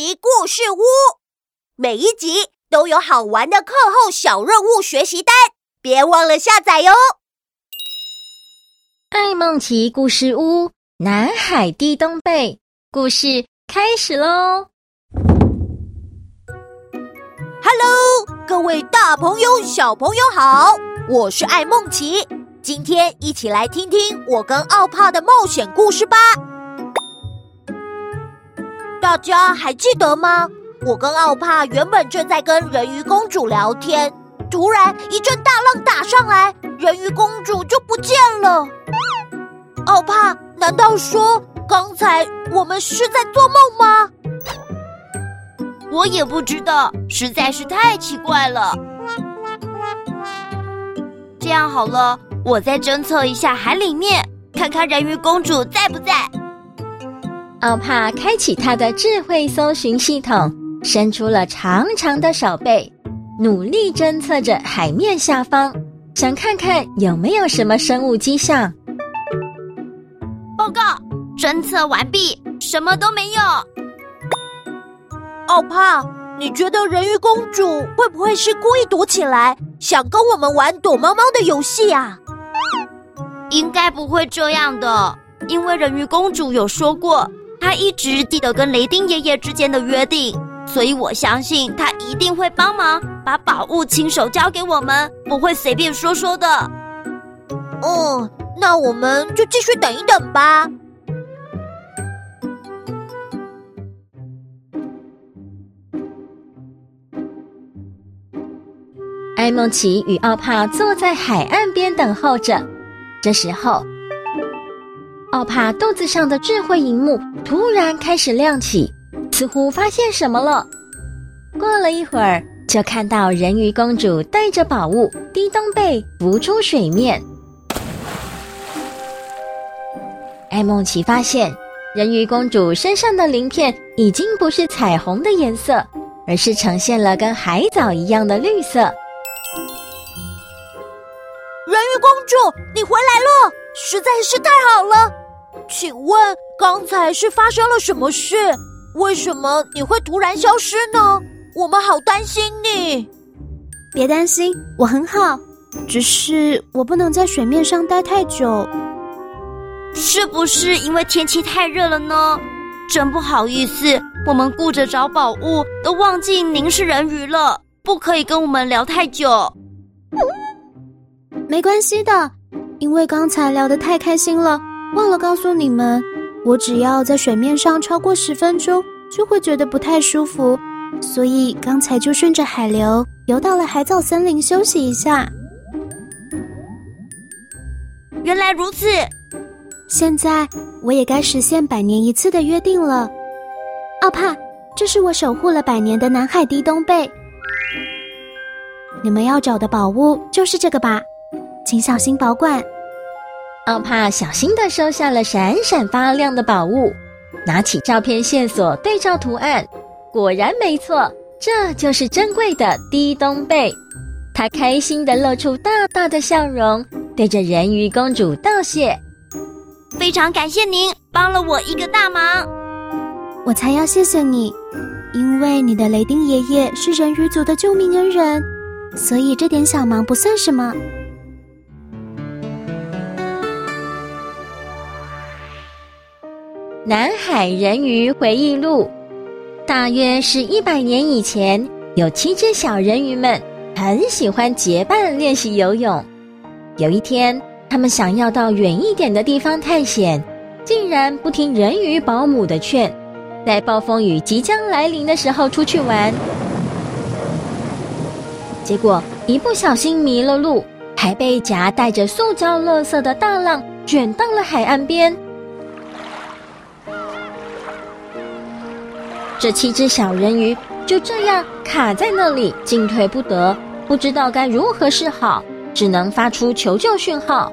奇故事屋，每一集都有好玩的课后小任务学习单，别忘了下载哟！爱梦奇故事屋，南海地东贝，故事开始喽！Hello，各位大朋友、小朋友好，我是爱梦奇，今天一起来听听我跟奥帕的冒险故事吧。大家还记得吗？我跟奥帕原本正在跟人鱼公主聊天，突然一阵大浪打上来，人鱼公主就不见了。奥帕，难道说刚才我们是在做梦吗？我也不知道，实在是太奇怪了。这样好了，我再侦测一下海里面，看看人鱼公主在不在。奥帕开启他的智慧搜寻系统，伸出了长长的手背，努力侦测着海面下方，想看看有没有什么生物迹象。报告，侦测完毕，什么都没有。奥帕，你觉得人鱼公主会不会是故意躲起来，想跟我们玩躲猫猫的游戏啊？应该不会这样的，因为人鱼公主有说过。他一直记得跟雷丁爷爷之间的约定，所以我相信他一定会帮忙把宝物亲手交给我们，不会随便说说的。哦，那我们就继续等一等吧。艾梦奇与奥帕坐在海岸边等候着，这时候。奥帕肚子上的智慧萤幕突然开始亮起，似乎发现什么了。过了一会儿，就看到人鱼公主带着宝物低东贝浮出水面。艾梦奇发现，人鱼公主身上的鳞片已经不是彩虹的颜色，而是呈现了跟海藻一样的绿色。人鱼公主，你回来了，实在是太好了。请问刚才是发生了什么事？为什么你会突然消失呢？我们好担心你。别担心，我很好，只是我不能在水面上待太久。是不是因为天气太热了呢？真不好意思，我们顾着找宝物，都忘记您是人鱼了，不可以跟我们聊太久。没关系的，因为刚才聊得太开心了。忘了告诉你们，我只要在水面上超过十分钟，就会觉得不太舒服，所以刚才就顺着海流游到了海藻森林休息一下。原来如此，现在我也该实现百年一次的约定了。奥帕，这是我守护了百年的南海低东贝，你们要找的宝物就是这个吧，请小心保管。奥帕小心地收下了闪闪发亮的宝物，拿起照片线索对照图案，果然没错，这就是珍贵的低东贝。他开心地露出大大的笑容，对着人鱼公主道谢：“非常感谢您帮了我一个大忙。”我才要谢谢你，因为你的雷丁爷爷是人鱼族的救命恩人，所以这点小忙不算什么。南海人鱼回忆录，大约是一百年以前，有七只小人鱼们很喜欢结伴练习游泳。有一天，他们想要到远一点的地方探险，竟然不听人鱼保姆的劝，在暴风雨即将来临的时候出去玩，结果一不小心迷了路，还被夹带着塑胶垃圾的大浪卷到了海岸边。这七只小人鱼就这样卡在那里，进退不得，不知道该如何是好，只能发出求救讯号。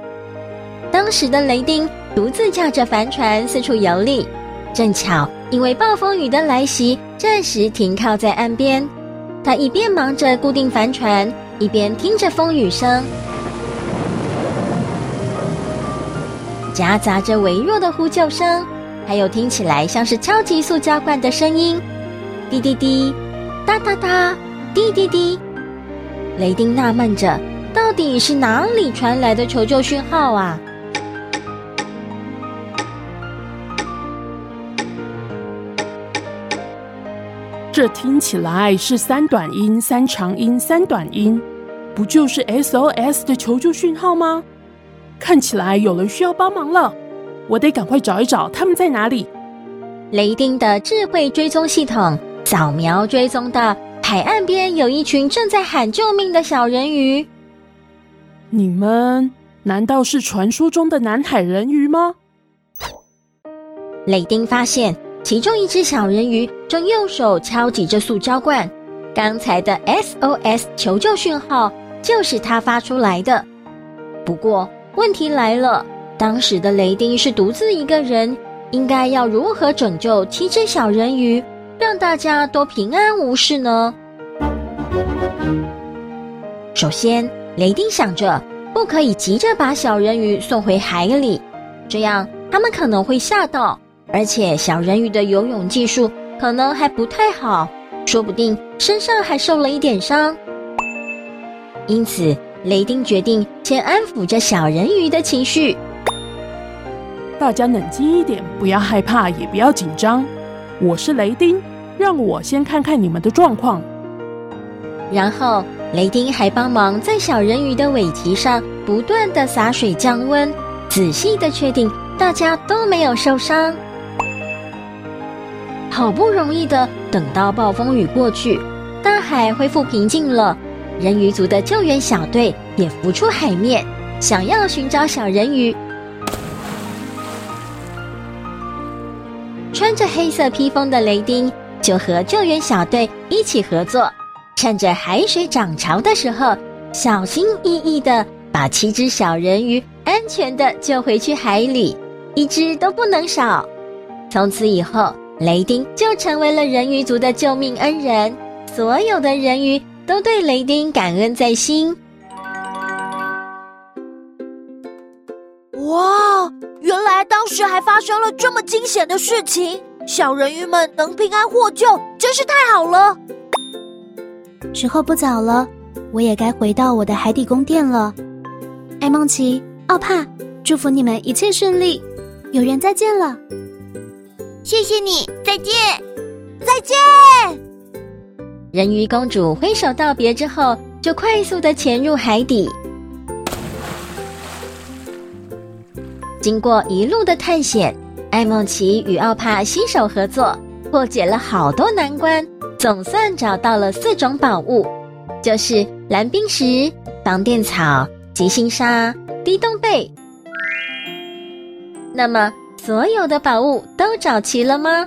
当时的雷丁独自驾着帆船四处游历，正巧因为暴风雨的来袭，暂时停靠在岸边。他一边忙着固定帆船，一边听着风雨声，夹杂着微弱的呼救声。还有听起来像是敲击塑胶罐的声音，滴滴滴，哒哒哒，滴滴滴。雷丁纳闷着，到底是哪里传来的求救讯号啊？这听起来是三短音、三长音、三短音，不就是 SOS 的求救讯号吗？看起来有人需要帮忙了，我得赶快找一找他们在哪里。雷丁的智慧追踪系统扫描追踪到海岸边有一群正在喊救命的小人鱼。你们难道是传说中的南海人鱼吗？雷丁发现。其中一只小人鱼正右手敲击着塑胶罐，刚才的 SOS 求救讯号就是它发出来的。不过问题来了，当时的雷丁是独自一个人，应该要如何拯救七只小人鱼，让大家都平安无事呢？首先，雷丁想着不可以急着把小人鱼送回海里，这样他们可能会吓到。而且小人鱼的游泳技术可能还不太好，说不定身上还受了一点伤。因此，雷丁决定先安抚着小人鱼的情绪。大家冷静一点，不要害怕，也不要紧张。我是雷丁，让我先看看你们的状况。然后，雷丁还帮忙在小人鱼的尾鳍上不断的洒水降温，仔细的确定大家都没有受伤。好不容易的等到暴风雨过去，大海恢复平静了，人鱼族的救援小队也浮出海面，想要寻找小人鱼。穿着黑色披风的雷丁就和救援小队一起合作，趁着海水涨潮的时候，小心翼翼的把七只小人鱼安全的救回去海里，一只都不能少。从此以后，雷丁就成为了人鱼族的救命恩人，所有的人鱼都对雷丁感恩在心。来当时还发生了这么惊险的事情，小人鱼们能平安获救，真是太好了。时候不早了，我也该回到我的海底宫殿了。艾梦琪、奥帕，祝福你们一切顺利，有缘再见了。谢谢你，再见，再见。人鱼公主挥手道别之后，就快速的潜入海底。经过一路的探险，艾梦奇与奥帕携手合作，破解了好多难关，总算找到了四种宝物，就是蓝冰石、防电草、极星沙、滴洞贝。那么。所有的宝物都找齐了吗？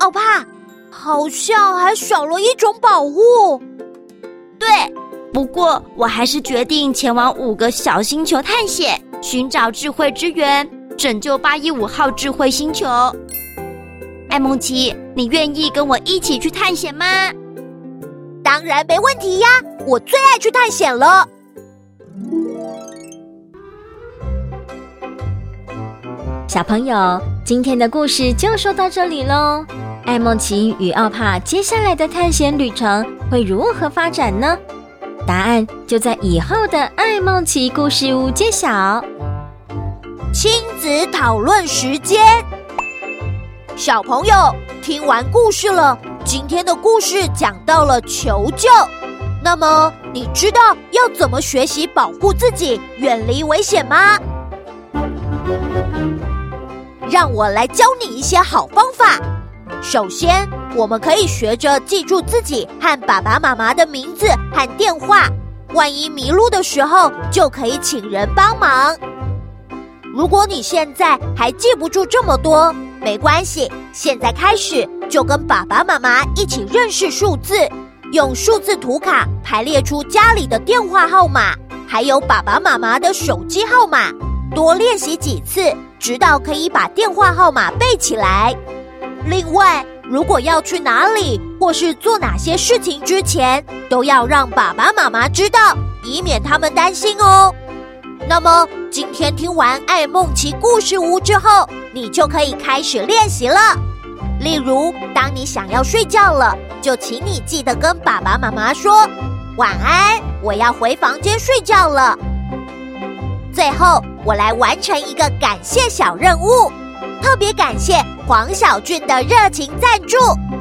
奥帕，好像还少了一种宝物。对，不过我还是决定前往五个小星球探险，寻找智慧之源，拯救八一五号智慧星球。艾梦琪，你愿意跟我一起去探险吗？当然没问题呀，我最爱去探险了。小朋友，今天的故事就说到这里喽。艾梦琪与奥帕接下来的探险旅程会如何发展呢？答案就在以后的爱梦奇故事屋揭晓。亲子讨论时间，小朋友听完故事了。今天的故事讲到了求救，那么你知道要怎么学习保护自己，远离危险吗？让我来教你一些好方法。首先，我们可以学着记住自己和爸爸妈妈的名字和电话，万一迷路的时候就可以请人帮忙。如果你现在还记不住这么多，没关系，现在开始就跟爸爸妈妈一起认识数字，用数字图卡排列出家里的电话号码，还有爸爸妈妈的手机号码，多练习几次。直到可以把电话号码背起来。另外，如果要去哪里或是做哪些事情之前，都要让爸爸妈妈知道，以免他们担心哦。那么，今天听完爱梦奇故事屋之后，你就可以开始练习了。例如，当你想要睡觉了，就请你记得跟爸爸妈妈说晚安，我要回房间睡觉了。最后，我来完成一个感谢小任务，特别感谢黄小俊的热情赞助。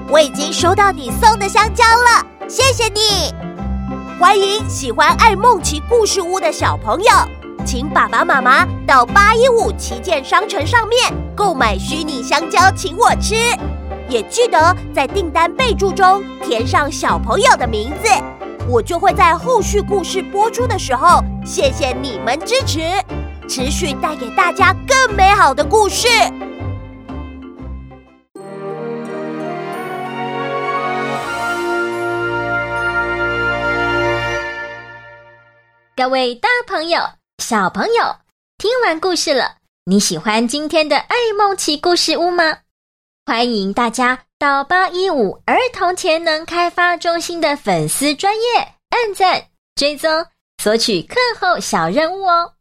我已经收到你送的香蕉了，谢谢你。欢迎喜欢爱梦奇故事屋的小朋友，请爸爸妈妈到八一五旗舰商城上面购买虚拟香蕉，请我吃。也记得在订单备注中填上小朋友的名字，我就会在后续故事播出的时候，谢谢你们支持，持续带给大家更美好的故事。各位大朋友、小朋友，听完故事了，你喜欢今天的爱梦奇故事屋吗？欢迎大家到八一五儿童潜能开发中心的粉丝专业按赞、追踪、索取课后小任务哦。